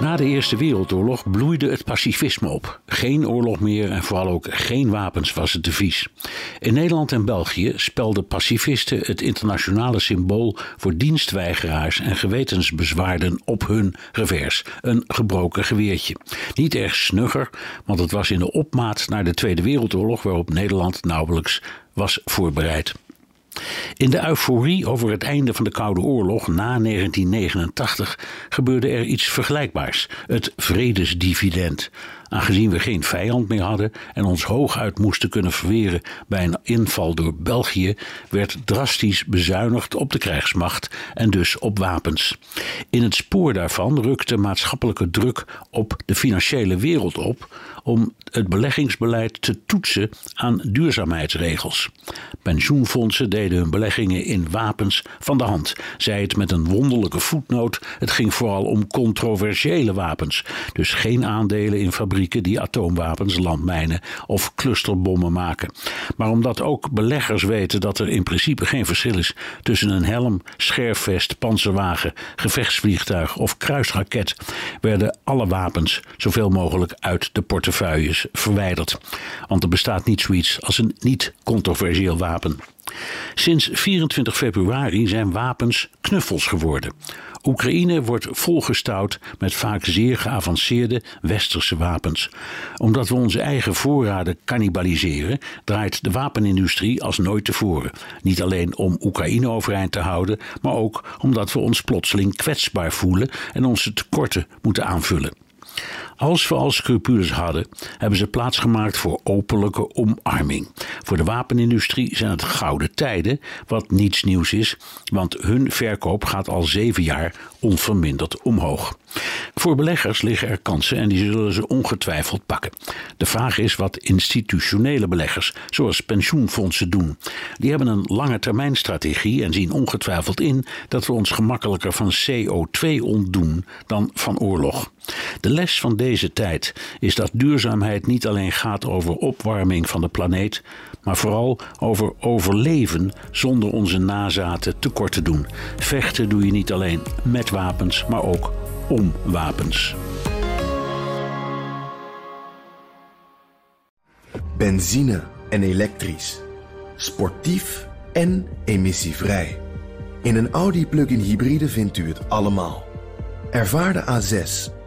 Na de Eerste Wereldoorlog bloeide het pacifisme op. Geen oorlog meer en vooral ook geen wapens was het devies. In Nederland en België spelden pacifisten het internationale symbool voor dienstweigeraars en gewetensbezwaarden op hun revers: een gebroken geweertje. Niet erg snugger, want het was in de opmaat naar de Tweede Wereldoorlog waarop Nederland nauwelijks was voorbereid. In de euforie over het einde van de Koude Oorlog na 1989 gebeurde er iets vergelijkbaars: het vredesdividend. Aangezien we geen vijand meer hadden en ons hooguit moesten kunnen verweren bij een inval door België, werd drastisch bezuinigd op de krijgsmacht en dus op wapens. In het spoor daarvan rukte maatschappelijke druk op de financiële wereld op om het beleggingsbeleid te toetsen aan duurzaamheidsregels. Pensioenfondsen deden hun beleggingen in wapens van de hand, zei het met een wonderlijke voetnoot. Het ging vooral om controversiële wapens, dus geen aandelen in fabrieken die atoomwapens, landmijnen of clusterbommen maken. Maar omdat ook beleggers weten dat er in principe geen verschil is tussen een helm, scherfvest, panzerwagen, gevechtsvliegtuig of kruisraket, werden alle wapens zoveel mogelijk uit de portefeuilles verwijderd. Want er bestaat niet zoiets als een niet-controversieel wapen. Sinds 24 februari zijn wapens knuffels geworden. Oekraïne wordt volgestouwd met vaak zeer geavanceerde westerse wapens. Omdat we onze eigen voorraden cannibaliseren, draait de wapenindustrie als nooit tevoren. Niet alleen om Oekraïne overeind te houden, maar ook omdat we ons plotseling kwetsbaar voelen en onze tekorten moeten aanvullen. Als we al scrupules hadden, hebben ze plaatsgemaakt voor openlijke omarming. Voor de wapenindustrie zijn het gouden tijden, wat niets nieuws is, want hun verkoop gaat al zeven jaar onverminderd omhoog. Voor beleggers liggen er kansen en die zullen ze ongetwijfeld pakken. De vraag is wat institutionele beleggers, zoals pensioenfondsen, doen. Die hebben een lange termijn strategie en zien ongetwijfeld in dat we ons gemakkelijker van CO2 ontdoen dan van oorlog. De les van deze tijd is dat duurzaamheid niet alleen gaat over opwarming van de planeet, maar vooral over overleven zonder onze nazaten tekort te doen. Vechten doe je niet alleen met wapens, maar ook om wapens. Benzine en elektrisch. Sportief en emissievrij. In een Audi plug-in hybride vindt u het allemaal. Ervaar de A6,